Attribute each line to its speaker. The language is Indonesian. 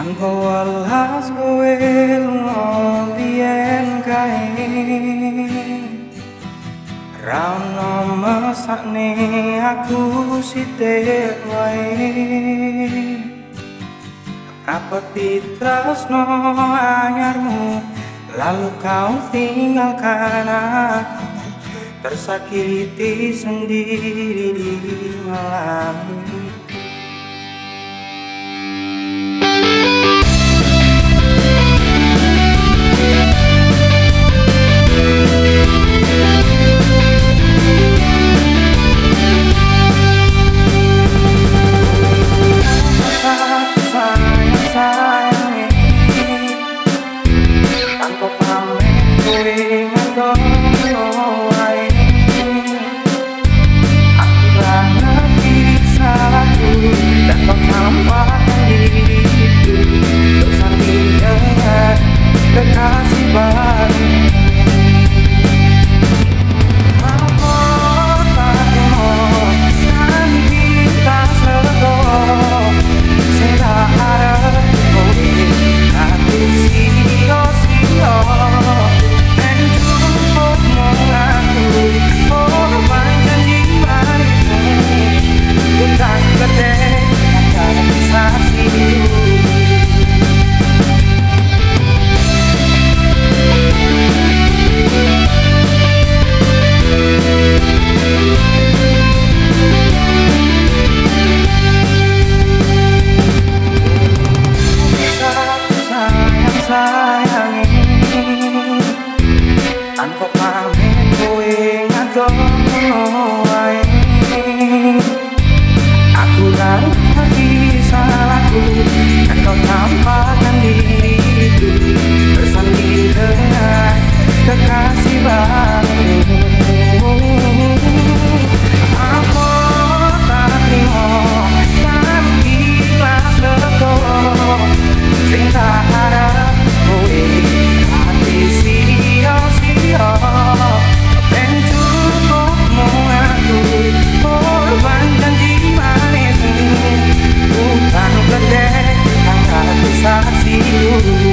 Speaker 1: Tanpa welas kowe lunga biyen kae. Ra ono mesakne aku sithik wae. Apa titresno anyarmu Lalu kau tinggalkan aku. Tersakiti sendiri di malam ini Aku tak bisa salahku. Thank you.